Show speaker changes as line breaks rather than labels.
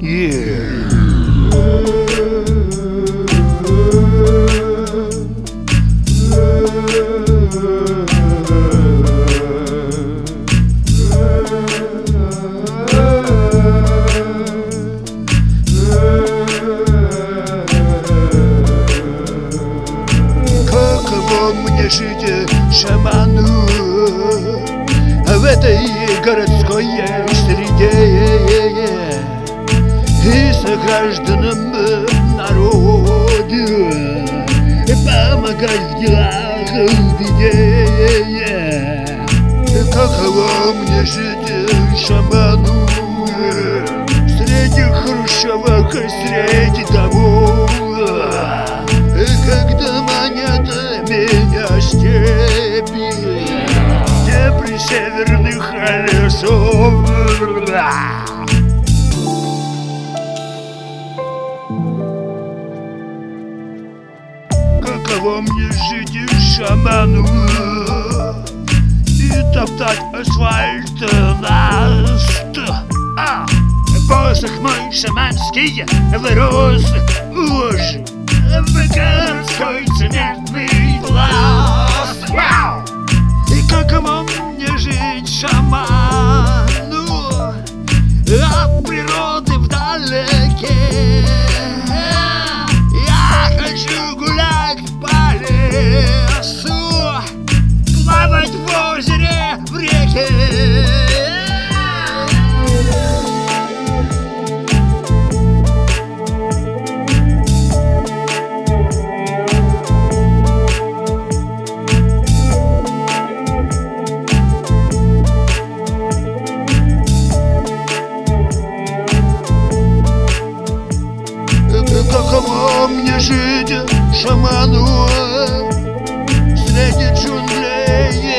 Yeah. Жить шаману В этой городской среде И согражданам народе Помогать в делах в беде Каково мне жить шаману? Среди хрущевок и среди домов Когда манят меня степи при северных лесов Мне жить шаману И топтать асфальт наст а, Посох мой шаманский вырос уж В городской цементный пласт! И каково мне жить шаману видишь шаману Среди чунлей